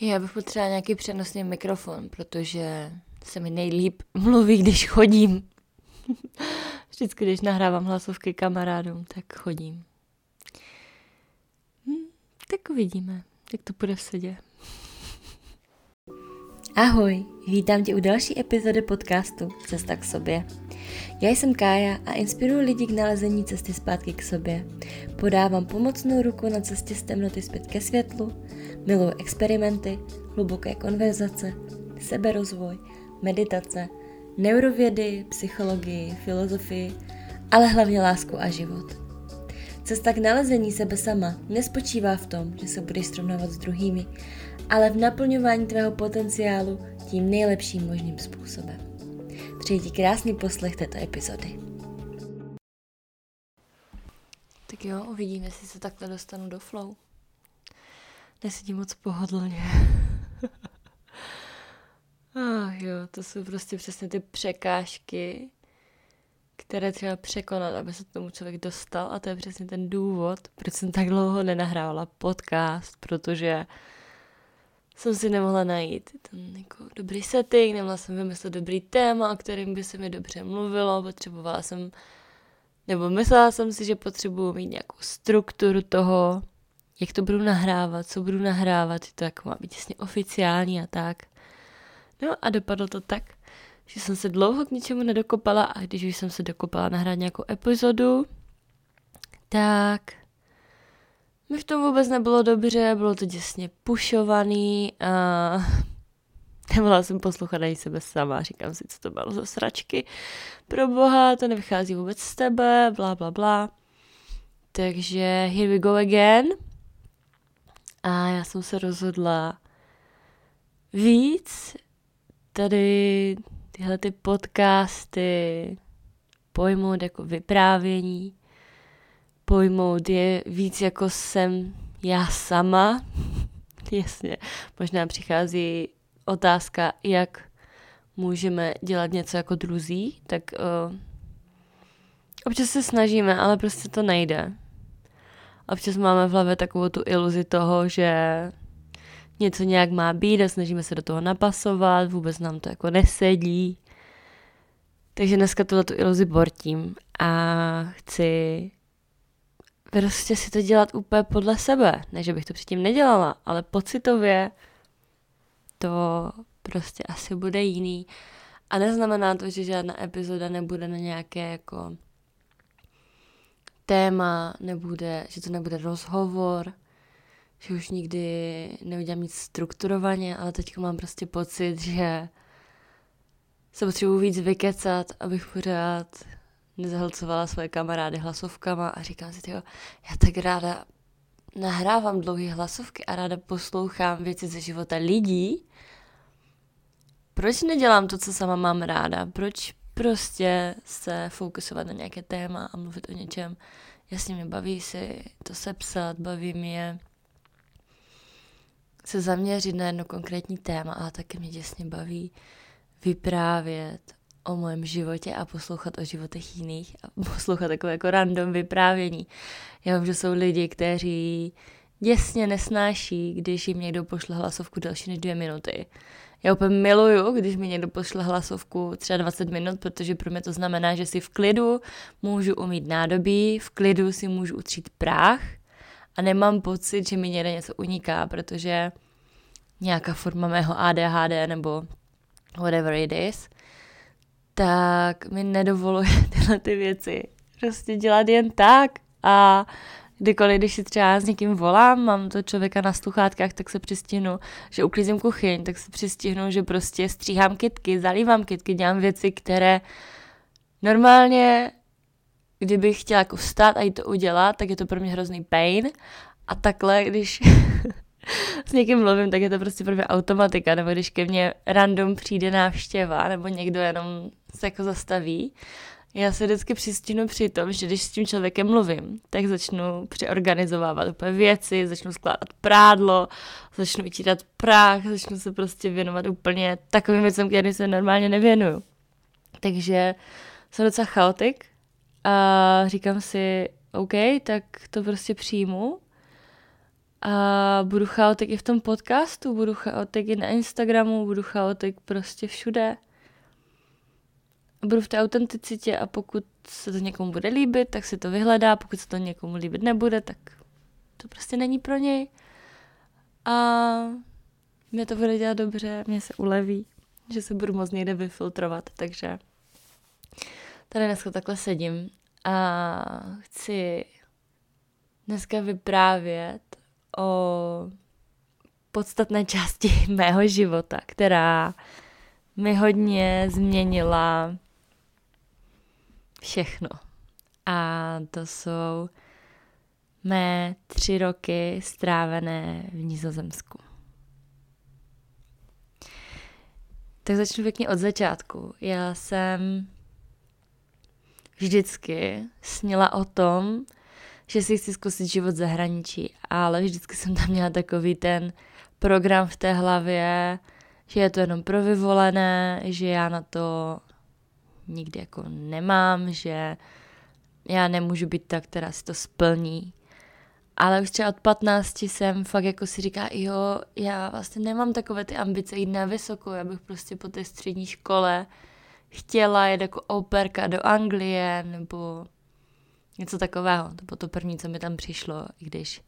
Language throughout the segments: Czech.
Já bych potřebovala nějaký přenosný mikrofon, protože se mi nejlíp mluví, když chodím. Vždycky, když nahrávám hlasovky kamarádům, tak chodím. Hm, tak uvidíme, jak to bude v sedě. Ahoj, vítám tě u další epizody podcastu Cesta k sobě. Já jsem Kája a inspiruji lidi k nalezení cesty zpátky k sobě. Podávám pomocnou ruku na cestě z temnoty zpět ke světlu, miluji experimenty, hluboké konverzace, seberozvoj, meditace, neurovědy, psychologii, filozofii, ale hlavně lásku a život. Cesta k nalezení sebe sama nespočívá v tom, že se budeš srovnávat s druhými, ale v naplňování tvého potenciálu tím nejlepším možným způsobem. Přeji ti krásný poslech této epizody. Tak jo, uvidíme, jestli se takhle dostanu do flow. Nesedím moc pohodlně. Ach jo, to jsou prostě přesně ty překážky, které třeba překonat, aby se tomu člověk dostal a to je přesně ten důvod, proč jsem tak dlouho nenahrávala podcast, protože jsem si nemohla najít ten jako dobrý setting, nemohla jsem vymyslet dobrý téma, o kterým by se mi dobře mluvilo, potřebovala jsem, nebo myslela jsem si, že potřebuju mít nějakou strukturu toho, jak to budu nahrávat, co budu nahrávat, to jako má být jasně oficiální a tak. No a dopadlo to tak, že jsem se dlouho k ničemu nedokopala a když už jsem se dokopala nahrát nějakou epizodu, tak mi v tom vůbec nebylo dobře, bylo to děsně pušovaný a nemohla jsem poslouchat ani sebe sama. Říkám si, co to bylo za sračky. Pro boha, to nevychází vůbec z tebe, bla, bla, bla. Takže here we go again. A já jsem se rozhodla víc tady tyhle ty podcasty pojmout jako vyprávění, pojmout je víc jako jsem já sama. Jasně, možná přichází otázka, jak můžeme dělat něco jako druzí, tak uh, občas se snažíme, ale prostě to nejde. Občas máme v hlavě takovou tu iluzi toho, že něco nějak má být a snažíme se do toho napasovat, vůbec nám to jako nesedí. Takže dneska tuhle tu iluzi bortím a chci prostě si to dělat úplně podle sebe. Ne, že bych to předtím nedělala, ale pocitově to prostě asi bude jiný. A neznamená to, že žádná epizoda nebude na nějaké jako téma, nebude, že to nebude rozhovor, že už nikdy neudělám nic strukturovaně, ale teď mám prostě pocit, že se potřebuji víc vykecat, abych pořád nezahlcovala svoje kamarády hlasovkama a říkám si, tyjo, já tak ráda nahrávám dlouhé hlasovky a ráda poslouchám věci ze života lidí. Proč nedělám to, co sama mám ráda? Proč prostě se fokusovat na nějaké téma a mluvit o něčem? Jasně mě baví si to sepsat, baví mě se zaměřit na jedno konkrétní téma, ale taky mě děsně baví vyprávět o mém životě a poslouchat o životech jiných a poslouchat takové jako random vyprávění. Já vím, že jsou lidi, kteří děsně nesnáší, když jim někdo pošle hlasovku delší než dvě minuty. Já úplně miluju, když mi někdo pošle hlasovku třeba 20 minut, protože pro mě to znamená, že si v klidu můžu umít nádobí, v klidu si můžu utřít práh a nemám pocit, že mi někde něco uniká, protože nějaká forma mého ADHD nebo whatever it is, tak mi nedovoluje tyhle ty věci prostě dělat jen tak a kdykoliv, když si třeba s někým volám, mám to člověka na sluchátkách, tak se přistihnu, že uklízím kuchyň, tak se přistihnu, že prostě stříhám kitky, zalívám kitky, dělám věci, které normálně, kdybych chtěla jako vstát a jít to udělat, tak je to pro mě hrozný pain. A takhle, když s někým mluvím, tak je to prostě pro mě automatika, nebo když ke mně random přijde návštěva, nebo někdo jenom se jako zastaví, já se vždycky přistihnu při tom, že když s tím člověkem mluvím, tak začnu přeorganizovávat úplně věci, začnu skládat prádlo, začnu vytírat práh, začnu se prostě věnovat úplně takovým věcem, kterým se normálně nevěnuju. Takže jsem docela chaotik a říkám si, OK, tak to prostě přijmu A budu chaotik i v tom podcastu, budu chaotik i na Instagramu, budu chaotik prostě všude. Budu v té autenticitě a pokud se to někomu bude líbit, tak si to vyhledá, pokud se to někomu líbit nebude, tak to prostě není pro něj. A mě to bude dělat dobře, mě se uleví, že se budu moc někde vyfiltrovat, takže tady dneska takhle sedím a chci dneska vyprávět o podstatné části mého života, která mi hodně změnila všechno. A to jsou mé tři roky strávené v Nizozemsku. Tak začnu pěkně od začátku. Já jsem vždycky sněla o tom, že si chci zkusit život zahraničí, ale vždycky jsem tam měla takový ten program v té hlavě, že je to jenom pro vyvolené, že já na to nikdy jako nemám, že já nemůžu být ta, která si to splní. Ale už třeba od 15 jsem fakt jako si říká, jo, já vlastně nemám takové ty ambice jít na vysoko, já bych prostě po té střední škole chtěla jít jako operka do Anglie nebo něco takového. To bylo to první, co mi tam přišlo, i když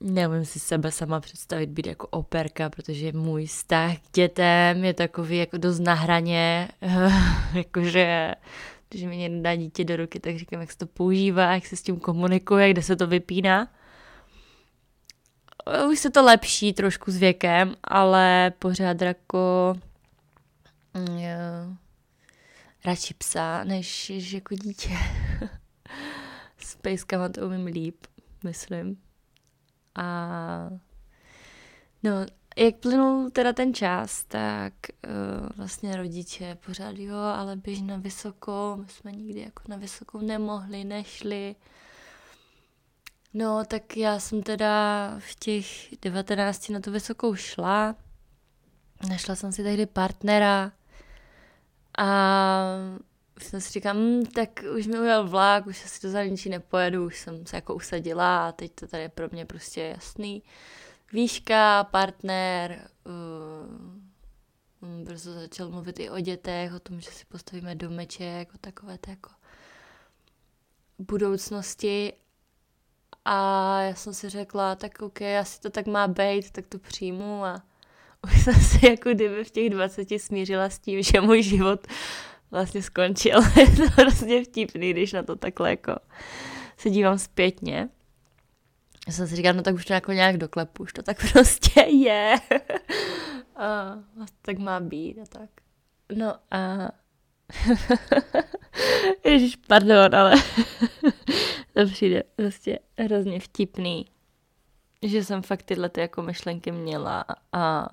neumím si sebe sama představit být jako operka, protože můj vztah k dětem je takový jako dost na hraně, jakože když mi někdo dá dítě do ruky, tak říkám, jak se to používá, jak se s tím komunikuje, kde se to vypíná. Už se to lepší trošku s věkem, ale pořád jako mm, jo, radši psa, než jako dítě. S pejskama to umím líp, myslím. A no, jak plynul teda ten čas, tak uh, vlastně rodiče pořád, jo, ale běž na vysokou, my jsme nikdy jako na vysokou nemohli, nešli. No, tak já jsem teda v těch 19 na tu vysokou šla. Našla jsem si tehdy partnera a jsem si říkala, hm, tak už mi ujel vlak, už asi do zahraničí nepojedu, už jsem se jako usadila a teď to tady je pro mě prostě jasný. Výška, partner, uh, brzo začal mluvit i o dětech, o tom, že si postavíme domeček, o takové to jako budoucnosti a já jsem si řekla, tak ok, asi to tak má být, tak to přijmu a už jsem si jako kdyby v těch 20 smířila s tím, že můj život vlastně skončil. je to hrozně vtipný, když na to takhle jako se dívám zpětně. Já jsem si říkala, no tak už to jako nějak doklepu, už to tak prostě je. a vlastně tak má být a tak. No a... Ježíš, pardon, ale to přijde prostě hrozně vtipný, že jsem fakt tyhle ty jako myšlenky měla a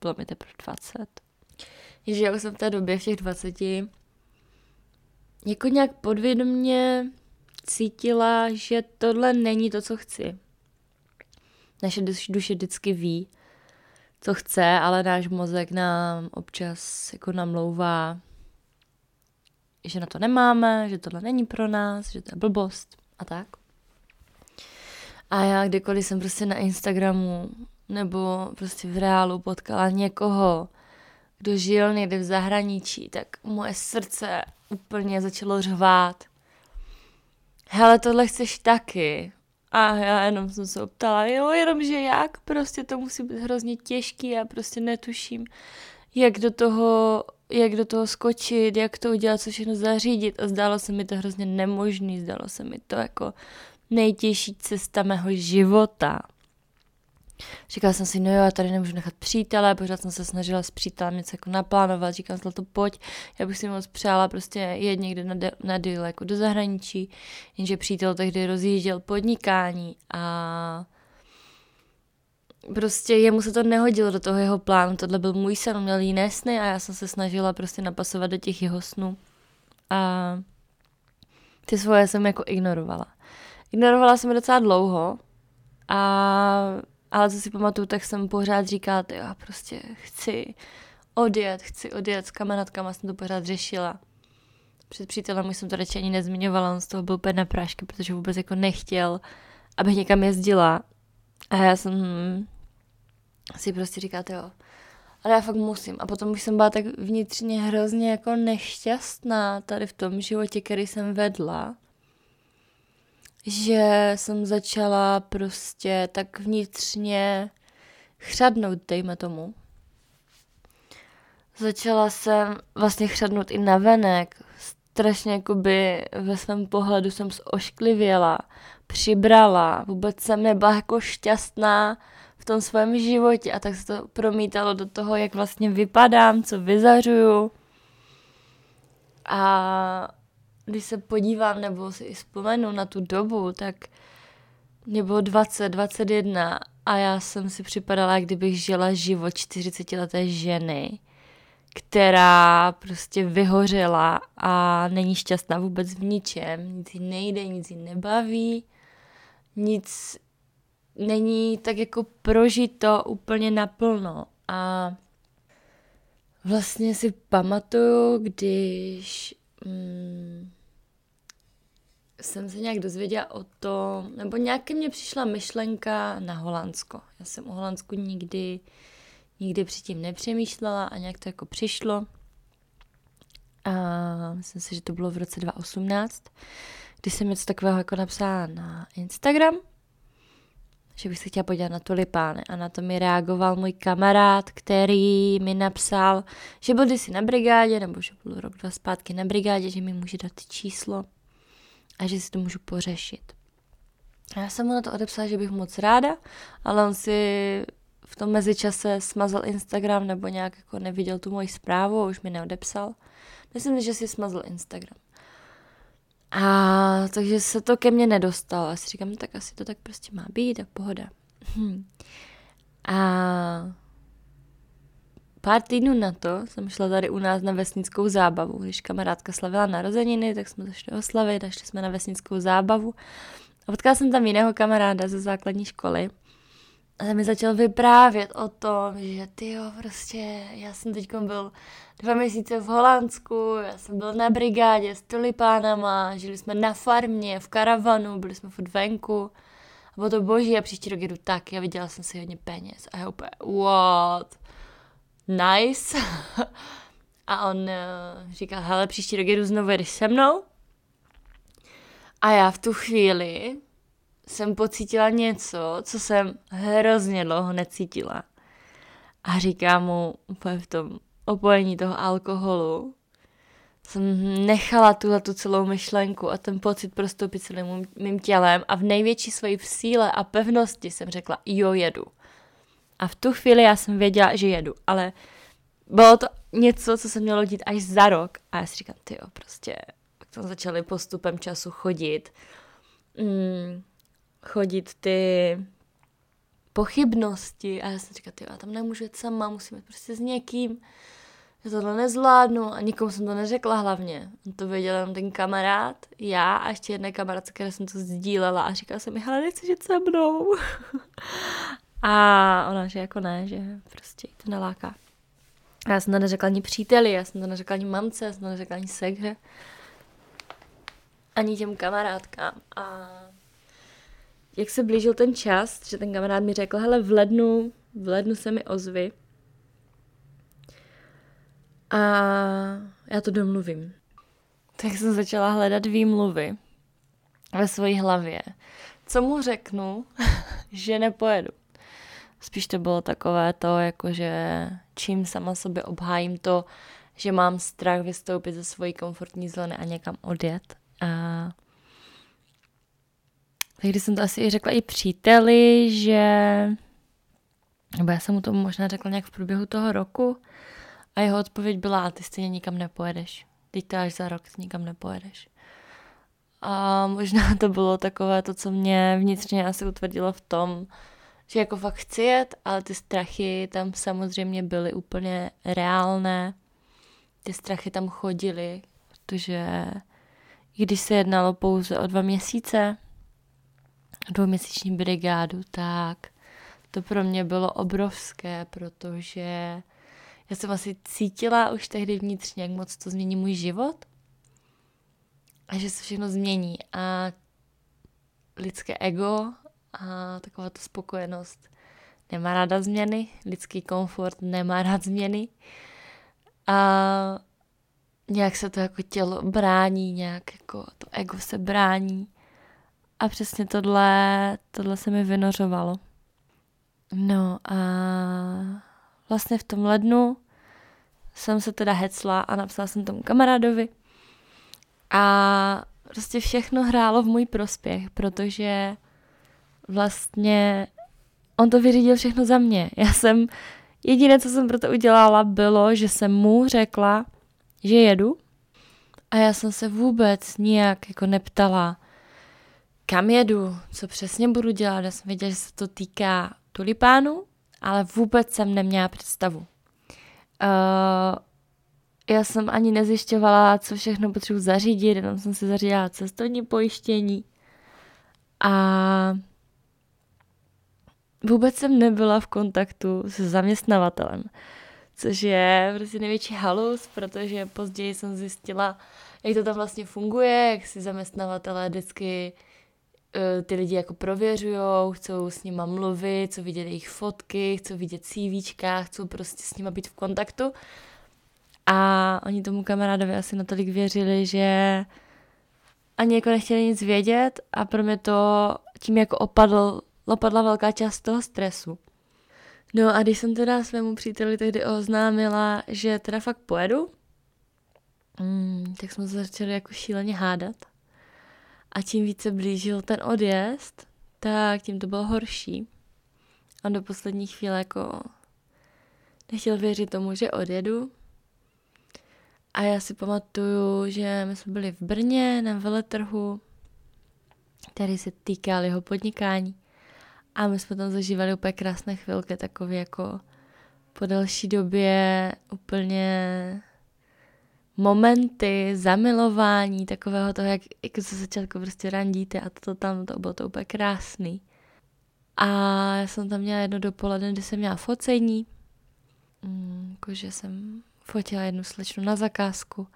bylo mi teprve 20. Že já jsem v té době v těch 20 jako nějak podvědomně cítila, že tohle není to, co chci. Naše duše vždycky ví, co chce, ale náš mozek nám občas jako namlouvá, že na to nemáme, že tohle není pro nás, že to je blbost a tak. A já kdykoliv jsem prostě na Instagramu nebo prostě v reálu potkala někoho, kdo žil někde v zahraničí, tak moje srdce úplně začalo řvát. Hele, tohle chceš taky. A já jenom jsem se optala, jo, jenom že jak, prostě to musí být hrozně těžký, já prostě netuším, jak do toho, jak do toho skočit, jak to udělat, co všechno zařídit a zdálo se mi to hrozně nemožný, zdálo se mi to jako nejtěžší cesta mého života. Říkala jsem si, no jo, já tady nemůžu nechat přítele, pořád jsem se snažila s přítelem něco jako naplánovat, říkala jsem, to pojď, já bych si moc přála prostě jet někde na, de- na deal jako do zahraničí, jenže přítel tehdy rozjížděl podnikání a prostě jemu se to nehodilo do toho jeho plánu, tohle byl můj sen, měl jiné sny a já jsem se snažila prostě napasovat do těch jeho snů. A ty svoje jsem jako ignorovala. Ignorovala jsem docela dlouho a ale co si pamatuju, tak jsem pořád říkala, jo, já prostě chci odjet, chci odjet s kamarádkama, jsem to pořád řešila. Před přítelem už jsem to radši ani nezmiňovala, on z toho byl úplně na prášky, protože vůbec jako nechtěl, abych někam jezdila. A já jsem si prostě říkala, jo, ale já fakt musím. A potom už jsem byla tak vnitřně hrozně jako nešťastná tady v tom životě, který jsem vedla, že jsem začala prostě tak vnitřně chřadnout, dejme tomu. Začala jsem vlastně chřadnout i na venek. Strašně jakoby ve svém pohledu jsem zošklivěla, přibrala, vůbec jsem nebyla jako šťastná v tom svém životě a tak se to promítalo do toho, jak vlastně vypadám, co vyzařuju. A když se podívám nebo si vzpomenu na tu dobu, tak mě bylo 20, 21 a já jsem si připadala, kdybych žila život 40-leté ženy, která prostě vyhořela a není šťastná vůbec v ničem, nic jí nejde, nic jí nebaví, nic není tak jako prožito úplně naplno. A vlastně si pamatuju, když mm, jsem se nějak dozvěděla o tom, nebo nějaké mě přišla myšlenka na Holandsko. Já jsem o Holandsku nikdy, nikdy předtím nepřemýšlela a nějak to jako přišlo. A myslím si, že to bylo v roce 2018, kdy jsem něco takového jako napsala na Instagram, že bych se chtěla podívat na tulipány. A na to mi reagoval můj kamarád, který mi napsal, že byl kdysi na brigádě, nebo že byl rok, dva zpátky na brigádě, že mi může dát číslo a že si to můžu pořešit. Já jsem mu na to odepsala, že bych moc ráda, ale on si v tom mezičase smazal Instagram nebo nějak jako neviděl tu moji zprávu a už mi neodepsal. Myslím, že si smazal Instagram. A takže se to ke mně nedostalo. A si říkám, no tak asi to tak prostě má být a pohoda. Hm. A pár týdnů na to jsem šla tady u nás na vesnickou zábavu. Když kamarádka slavila narozeniny, tak jsme zašli oslavit a šli jsme na vesnickou zábavu. A potkala jsem tam jiného kamaráda ze základní školy. A ten mi začal vyprávět o tom, že ty jo, prostě, já jsem teď byl dva měsíce v Holandsku, já jsem byl na brigádě s tulipánama, žili jsme na farmě, v karavanu, byli jsme furt venku. A bylo to boží a příští rok jedu tak, já viděla jsem si hodně peněz. A já úplně, what? Nice. a on uh, říkal, hele, příští rok jedu znovu, jdeš se mnou? A já v tu chvíli jsem pocítila něco, co jsem hrozně dlouho necítila. A říkám mu úplně v tom opojení toho alkoholu, jsem nechala tuhle tu celou myšlenku a ten pocit prostoupit celým mým tělem a v největší své síle a pevnosti jsem řekla, jo, jedu. A v tu chvíli já jsem věděla, že jedu, ale bylo to něco, co se mělo dít až za rok. A já si říkám, ty jo, prostě, tak tam začaly postupem času chodit, mm, chodit ty pochybnosti a já jsem říkala, ty já tam nemůžu jít sama, musím jít prostě s někým, já tohle nezvládnu a nikomu jsem to neřekla hlavně. To věděl jenom ten kamarád, já a ještě jedna kamarádka, která jsem to sdílela a říkala jsem mi, hele, nechci žít se mnou. a ona, že jako ne, že prostě to neláká. A já jsem to neřekla ani příteli, já jsem to neřekla ani mamce, já jsem to neřekla ani segře, ani těm kamarádkám. A jak se blížil ten čas, že ten kamarád mi řekl, hele, v lednu, v lednu se mi ozvy. A já to domluvím. Tak jsem začala hledat výmluvy ve své hlavě. Co mu řeknu, že nepojedu. Spíš to bylo takové to, jakože čím sama sobě obhájím to, že mám strach vystoupit ze svojí komfortní zóny a někam odjet. A tehdy jsem to asi řekla i příteli, že nebo já jsem mu to možná řekla nějak v průběhu toho roku a jeho odpověď byla, a ty stejně nikam nepojedeš. Teď to až za rok nikam nepojedeš. A možná to bylo takové to, co mě vnitřně asi utvrdilo v tom, že jako fakt chci jet, ale ty strachy tam samozřejmě byly úplně reálné. Ty strachy tam chodily, protože i když se jednalo pouze o dva měsíce, dvouměsíční brigádu, tak to pro mě bylo obrovské, protože já jsem asi cítila už tehdy vnitřně, jak moc to změní můj život a že se všechno změní a lidské ego a taková ta spokojenost. Nemá ráda změny, lidský komfort nemá rád změny a nějak se to jako tělo brání, nějak jako to ego se brání. A přesně tohle, tohle se mi vynořovalo. No a vlastně v tom lednu jsem se teda hecla a napsala jsem tomu kamarádovi. A prostě všechno hrálo v můj prospěch, protože vlastně on to vyřídil všechno za mě. Já jsem, jediné, co jsem pro to udělala, bylo, že jsem mu řekla, že jedu a já jsem se vůbec nijak jako neptala, kam jedu, co přesně budu dělat. Já jsem věděla, že se to týká tulipánu, ale vůbec jsem neměla představu. Uh, já jsem ani nezjišťovala, co všechno potřebuji zařídit, jenom jsem si zařídila cestovní pojištění a vůbec jsem nebyla v kontaktu se zaměstnavatelem, což je prostě největší halus, protože později jsem zjistila, jak to tam vlastně funguje, jak si zaměstnavatelé vždycky uh, ty lidi jako prověřujou, chcou s nima mluvit, co vidět jejich fotky, chcou vidět CVčka, chcou prostě s nima být v kontaktu. A oni tomu kamarádovi asi natolik věřili, že ani jako nechtěli nic vědět a pro mě to tím jako opadl, opadla velká část toho stresu. No a když jsem teda svému příteli tehdy oznámila, že teda fakt pojedu, mm, tak jsme se začali jako šíleně hádat. A čím více blížil ten odjezd, tak tím to bylo horší. A do poslední chvíle jako nechtěl věřit tomu, že odjedu. A já si pamatuju, že my jsme byli v Brně na veletrhu, který se týkal jeho podnikání. A my jsme tam zažívali úplně krásné chvilky, takové jako po delší době úplně momenty zamilování, takového toho, jak, jak se začátku prostě randíte a to tam, to bylo to úplně krásný. A já jsem tam měla jedno dopoledne, kdy jsem měla focení, mm, jakože jsem fotila jednu slečnu na zakázku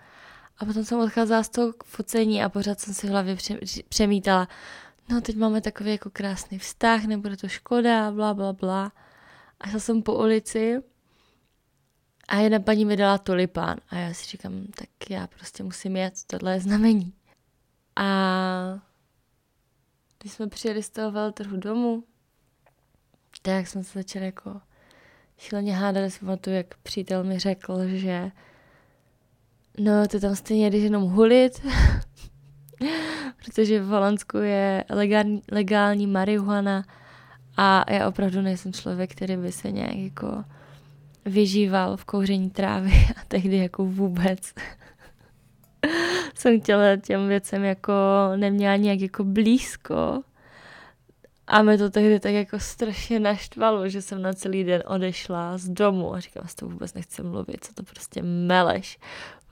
a potom jsem odcházela z toho focení a pořád jsem si v hlavě přemítala, no teď máme takový jako krásný vztah, nebude to škoda, bla, bla, bla. A šla jsem po ulici a jedna paní mi dala tulipán a já si říkám, tak já prostě musím jet, tohle je znamení. A když jsme přijeli z toho veltrhu domů, tak jsme se začali jako šíleně hádat, si pamatuju, jak přítel mi řekl, že no, ty tam stejně jdeš jenom hulit, protože v Holandsku je legální, legální marihuana a já opravdu nejsem člověk, který by se nějak jako vyžíval v kouření trávy a tehdy jako vůbec. Jsem chtěla těm věcem jako neměla nějak jako blízko a mě to tehdy tak jako strašně naštvalo, že jsem na celý den odešla z domu a říkám, že to vůbec nechci mluvit, co to prostě meleš.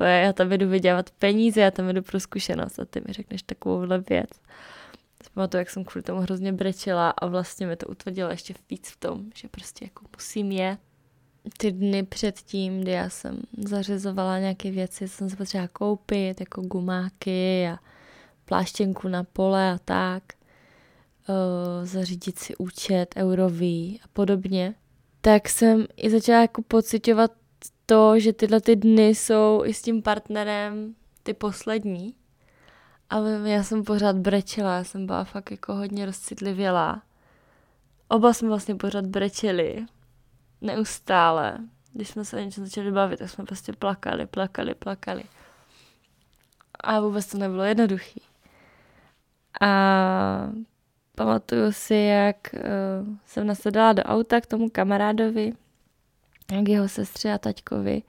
Já tam jdu vydělat peníze, já tam jdu pro zkušenost a ty mi řekneš takovouhle věc. to, jak jsem kvůli tomu hrozně brečela a vlastně mi to utvrdilo ještě víc v tom, že prostě jako musím je. Ty dny předtím, kdy já jsem zařizovala nějaké věci, jsem se potřeba koupit, jako gumáky a pláštěnku na pole a tak zařídit si účet eurový a podobně, tak jsem i začala jako pocitovat to, že tyhle ty dny jsou i s tím partnerem ty poslední. A já jsem pořád brečela, já jsem byla fakt jako hodně rozcitlivělá. Oba jsme vlastně pořád brečeli. Neustále. Když jsme se o něčem začali bavit, tak jsme prostě plakali, plakali, plakali. A vůbec to nebylo jednoduchý. A Pamatuju si, jak uh, jsem nasedala do auta k tomu kamarádovi, k jeho sestře a taťkovi.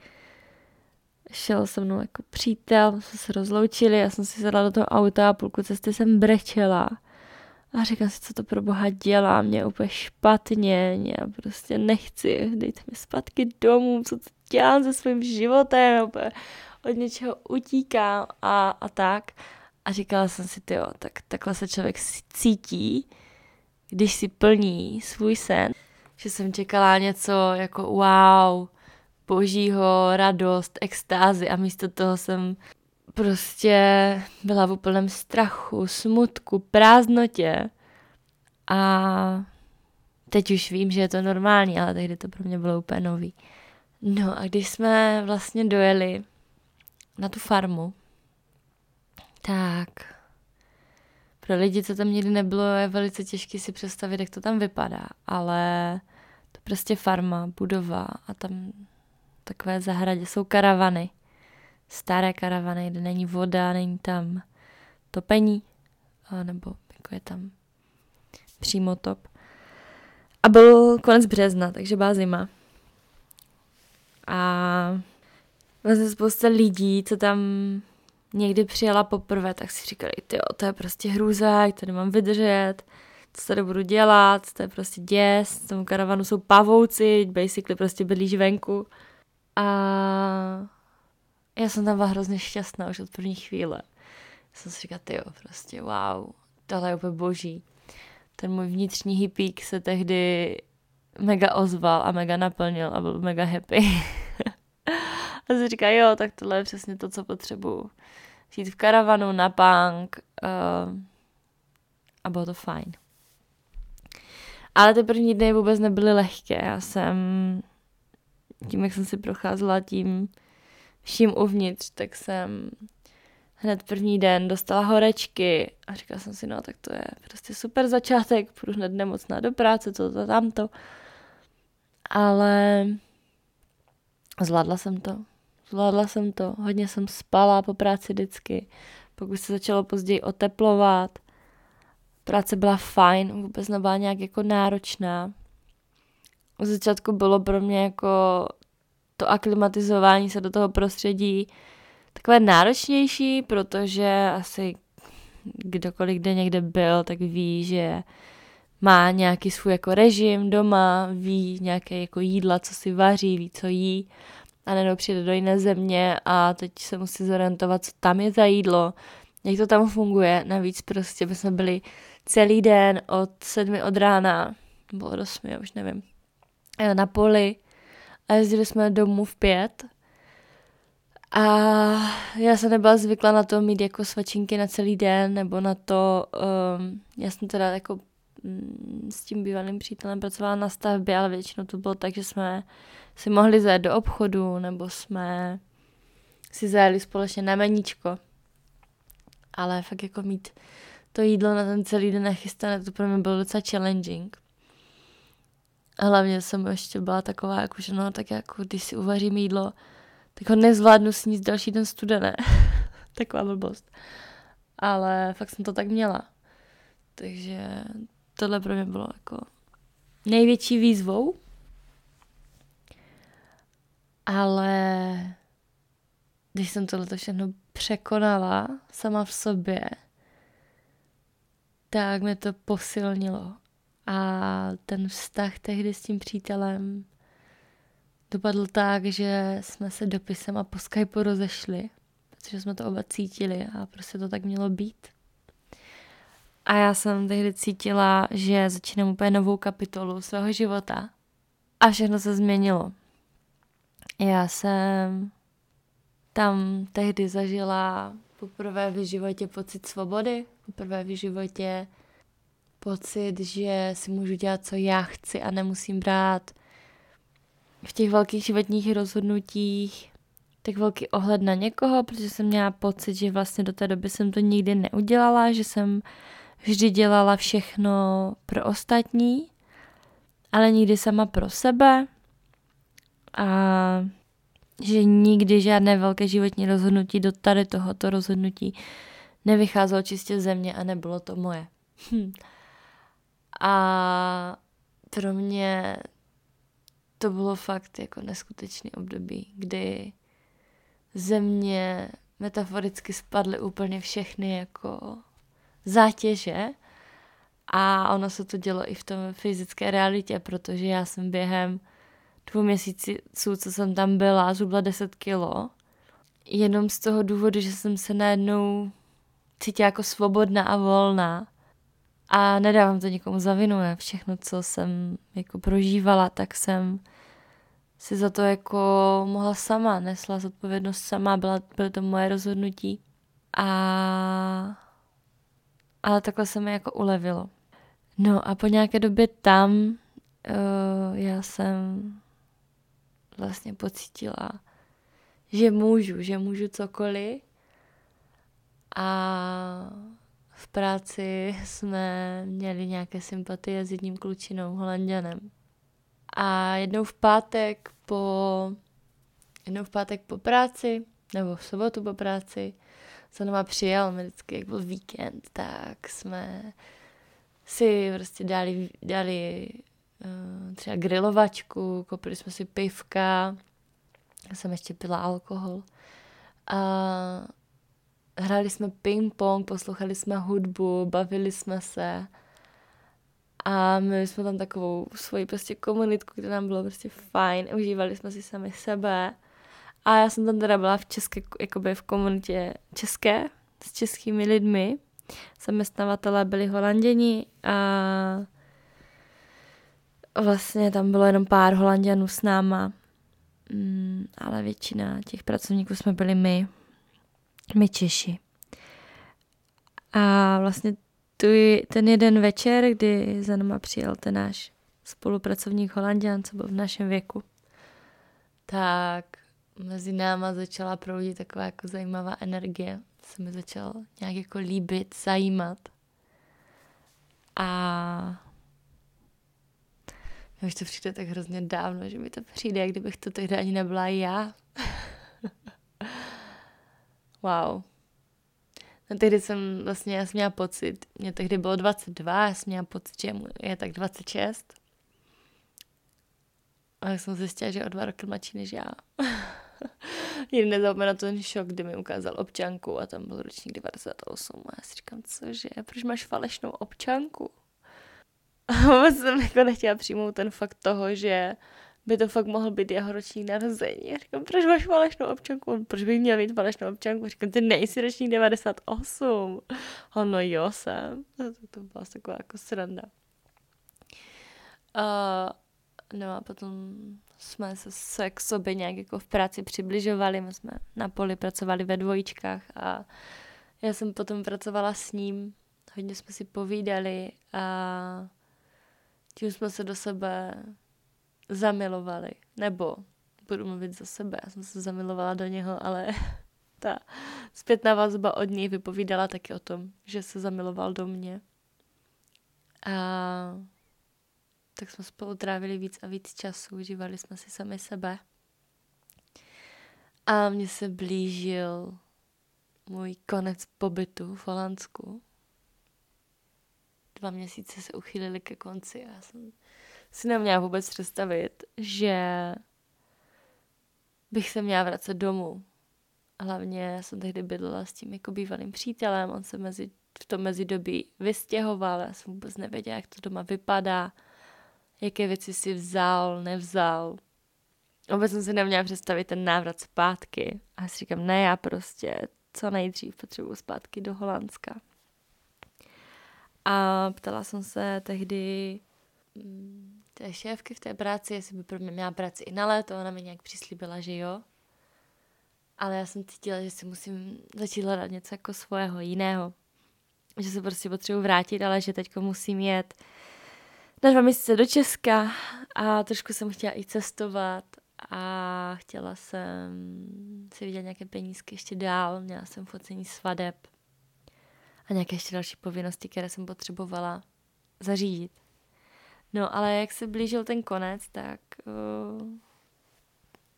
Šel se mnou jako přítel, jsme se rozloučili, já jsem si sedla do toho auta a půlku cesty jsem brečela. A říkám si, co to pro boha dělá, mě úplně špatně, já prostě nechci, dejte mi zpátky domů, co to dělám se svým životem, úplně od něčeho utíkám a, a tak. A říkala jsem si, jo, tak takhle se člověk cítí, když si plní svůj sen. Že jsem čekala něco jako wow, božího, radost, extázy a místo toho jsem prostě byla v úplném strachu, smutku, prázdnotě. A teď už vím, že je to normální, ale tehdy to pro mě bylo úplně nový. No a když jsme vlastně dojeli na tu farmu, tak pro lidi, co tam nikdy nebylo, je velice těžké si představit, jak to tam vypadá, ale to prostě farma, budova a tam takové zahradě jsou karavany, staré karavany, kde není voda, není tam topení, nebo jako je tam přímo top. A byl konec března, takže byla zima. A vlastně spousta lidí, co tam někdy přijela poprvé, tak si říkali, ty to je prostě hrůza, jak to nemám vydržet, co tady budu dělat, to je prostě děs, v tom karavanu jsou pavouci, basically prostě bydlíš venku. A já jsem tam byla hrozně šťastná už od první chvíle. Jsem si říkala, ty prostě wow, tohle je úplně boží. Ten můj vnitřní hippík se tehdy mega ozval a mega naplnil a byl mega happy. a si říká, jo, tak tohle je přesně to, co potřebuju. Žít v karavanu na punk uh, a bylo to fajn. Ale ty první dny vůbec nebyly lehké. Já jsem, tím, jak jsem si procházela tím vším uvnitř, tak jsem hned první den dostala horečky a říkala jsem si, no tak to je prostě super začátek, půjdu hned nemocná do práce, to, to, tamto. Ale zvládla jsem to. Zvládla jsem to. Hodně jsem spala po práci vždycky. Pokud se začalo později oteplovat, práce byla fajn, vůbec nebyla nějak jako náročná. V začátku bylo pro mě jako to aklimatizování se do toho prostředí takové náročnější, protože asi kdokoliv kde někde byl, tak ví, že má nějaký svůj jako režim doma, ví nějaké jako jídla, co si vaří, ví, co jí a najednou přijde do jiné země a teď se musí zorientovat, co tam je za jídlo, jak to tam funguje. Navíc prostě my jsme byli celý den od sedmi od rána, bylo od osmi, už nevím, na poli a jezdili jsme domů v pět a já jsem nebyla zvykla na to mít jako svačinky na celý den, nebo na to, um, já jsem teda jako mm, s tím bývalým přítelem pracovala na stavbě, ale většinou to bylo tak, že jsme si mohli zajet do obchodu, nebo jsme si zajeli společně na meníčko. Ale fakt jako mít to jídlo na ten celý den nachystané, to pro mě bylo docela challenging. A hlavně jsem ještě byla taková, jako, že no, tak jako když si uvařím jídlo, tak ho nezvládnu sníst další den studené. Taková blbost. Ale fakt jsem to tak měla. Takže tohle pro mě bylo jako největší výzvou. Ale když jsem tohle všechno překonala sama v sobě, tak mě to posilnilo. A ten vztah tehdy s tím přítelem dopadl tak, že jsme se dopisem a po Skypeu rozešli, protože jsme to oba cítili a prostě to tak mělo být. A já jsem tehdy cítila, že začínám úplně novou kapitolu svého života a všechno se změnilo. Já jsem tam tehdy zažila poprvé v životě pocit svobody, poprvé v životě pocit, že si můžu dělat, co já chci a nemusím brát v těch velkých životních rozhodnutích tak velký ohled na někoho, protože jsem měla pocit, že vlastně do té doby jsem to nikdy neudělala, že jsem vždy dělala všechno pro ostatní, ale nikdy sama pro sebe a že nikdy žádné velké životní rozhodnutí do tady tohoto rozhodnutí nevycházelo čistě ze mě a nebylo to moje. Hm. A pro mě to bylo fakt jako neskutečný období, kdy ze mě metaforicky spadly úplně všechny jako zátěže a ono se to dělo i v tom fyzické realitě, protože já jsem během dvou měsíců, co jsem tam byla, zhruba 10 kilo. Jenom z toho důvodu, že jsem se najednou cítila jako svobodná a volná. A nedávám to nikomu za vinu, všechno, co jsem jako prožívala, tak jsem si za to jako mohla sama, nesla zodpovědnost sama, byla, byly to moje rozhodnutí. A ale takhle se mi jako ulevilo. No a po nějaké době tam uh, já jsem vlastně pocítila, že můžu, že můžu cokoliv. A v práci jsme měli nějaké sympatie s jedním klučinou, holanděnem. A jednou v pátek po, jednou v pátek po práci, nebo v sobotu po práci, se nama přijel, my vždycky, jak byl víkend, tak jsme si prostě dali, dali třeba grilovačku, koupili jsme si pivka, já jsem ještě pila alkohol. A hráli jsme ping-pong, poslouchali jsme hudbu, bavili jsme se. A měli jsme tam takovou svoji prostě komunitku, kde nám bylo prostě fajn, užívali jsme si sami sebe. A já jsem tam teda byla v české, jakoby v komunitě české, s českými lidmi. Zaměstnavatelé byli holanděni a vlastně tam bylo jenom pár holanděnů s náma, mm, ale většina těch pracovníků jsme byli my, my Češi. A vlastně tu, ten jeden večer, kdy za náma přijel ten náš spolupracovník holanděn, co byl v našem věku, tak mezi náma začala proudit taková jako zajímavá energie. Se mi začal nějak jako líbit, zajímat. A už to přijde tak hrozně dávno, že mi to přijde, jak kdybych to tehdy ani nebyla já. wow. No tehdy jsem vlastně, já jsem měla pocit, mě tehdy bylo 22, já jsem měla pocit, že je tak 26. A já jsem zjistila, že o dva roky mladší než já. Jen nezapomenu ten šok, kdy mi ukázal občanku a tam byl ročník 98 a já si říkám, cože, proč máš falešnou občanku? A vůbec jsem jako nechtěla přijmout ten fakt toho, že by to fakt mohl být jeho ročník narození. Já říkám, proč máš falešnou občanku? Proč bych měl mít falešnou občanku? Říkám, ty nejsi ročník 98. A no jo, jsem. To, to byla taková jako sranda. Uh, no a potom jsme se, se k sobě nějak jako v práci přibližovali, my jsme na poli pracovali ve dvojičkách a já jsem potom pracovala s ním, hodně jsme si povídali a tím jsme se do sebe zamilovali, nebo budu mluvit za sebe, já jsem se zamilovala do něho, ale ta zpětná vazba od něj vypovídala taky o tom, že se zamiloval do mě. A tak jsme spolu trávili víc a víc času, užívali jsme si sami sebe. A mně se blížil můj konec pobytu v Holandsku. Dva měsíce se uchýlili ke konci a já jsem si neměla vůbec představit, že bych se měla vracet domů. Hlavně jsem tehdy bydlela s tím jako bývalým přítelem, on se mezi, v tom mezidobí vystěhoval, já jsem vůbec nevěděla, jak to doma vypadá jaké věci si vzal, nevzal. Vůbec jsem si neměla představit ten návrat zpátky. A já si říkám, ne, já prostě co nejdřív potřebuji zpátky do Holandska. A ptala jsem se tehdy mm, té šéfky v té práci, jestli by pro mě měla práci i na léto, ona mi nějak přislíbila, že jo. Ale já jsem cítila, že si musím začít hledat něco jako svého, jiného. Že se prostě potřebuji vrátit, ale že teďko musím jet na dva měsíce do Česka a trošku jsem chtěla i cestovat a chtěla jsem si vidět nějaké penízky ještě dál, měla jsem focení svadeb a nějaké ještě další povinnosti, které jsem potřebovala zařídit. No ale jak se blížil ten konec, tak uh,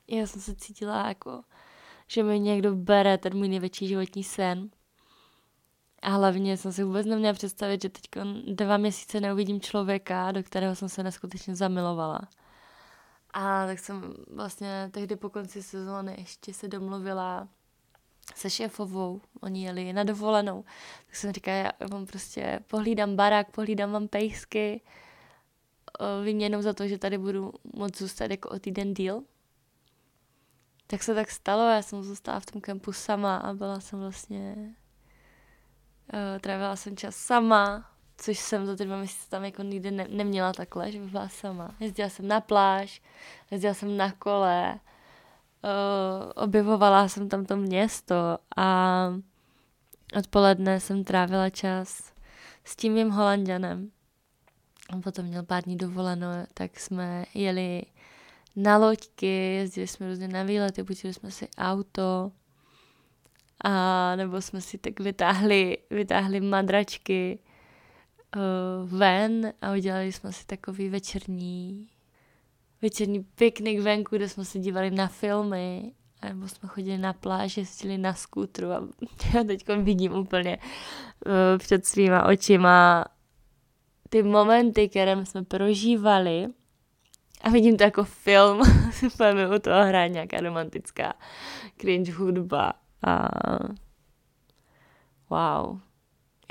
já jsem se cítila jako, že mi někdo bere ten můj největší životní sen a hlavně jsem si vůbec neměla představit, že teď dva měsíce neuvidím člověka, do kterého jsem se neskutečně zamilovala. A tak jsem vlastně tehdy po konci sezóny ještě se domluvila se šéfovou, oni jeli na dovolenou, tak jsem říkala, já vám prostě pohlídám barák, pohlídám vám pejsky, vyměnou za to, že tady budu moc zůstat jako o týden díl. Tak se tak stalo, já jsem zůstala v tom kempu sama a byla jsem vlastně Uh, trávila jsem čas sama, což jsem za ty dva měsíce tam jako nikdy ne- neměla takhle, že bych byla sama. Jezdila jsem na pláž, jezdila jsem na kole, uh, objevovala jsem tam to město a odpoledne jsem trávila čas s tím mým holanděnem. a potom měl pár dní dovoleno, tak jsme jeli na loďky, jezdili jsme různě na výlety, půjčili jsme si auto, a nebo jsme si tak vytáhli, vytáhli madračky uh, ven a udělali jsme si takový večerní večerní piknik venku, kde jsme se dívali na filmy, nebo jsme chodili na pláž, jezdili na skútru a já teď vidím úplně uh, před svýma očima ty momenty, které jsme prožívali a vidím to jako film, úplně u toho hraje nějaká romantická cringe hudba a wow,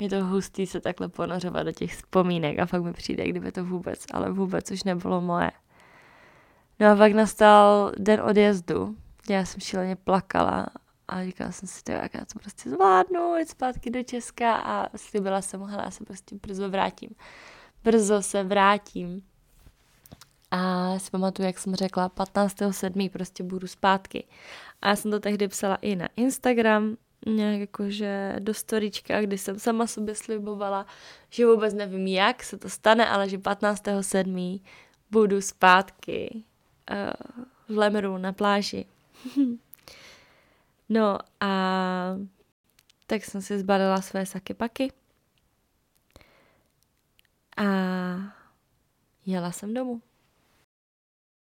je to hustý se takhle ponořovat do těch vzpomínek a fakt mi přijde, kdyby to vůbec, ale vůbec už nebylo moje. No a pak nastal den odjezdu. Já jsem šíleně plakala a říkala jsem si, jak já to prostě zvládnu, jít zpátky do Česka a slíbila jsem mu, já se prostě brzo vrátím. Brzo se vrátím. A si pamatuju, jak jsem řekla, 15.7. prostě budu zpátky. A já jsem to tehdy psala i na Instagram, nějak jakože do storička, kdy jsem sama sobě slibovala, že vůbec nevím, jak se to stane, ale že 15.7. budu zpátky v Lemru na pláži. no a tak jsem si zbalila své saky paky a jela jsem domů.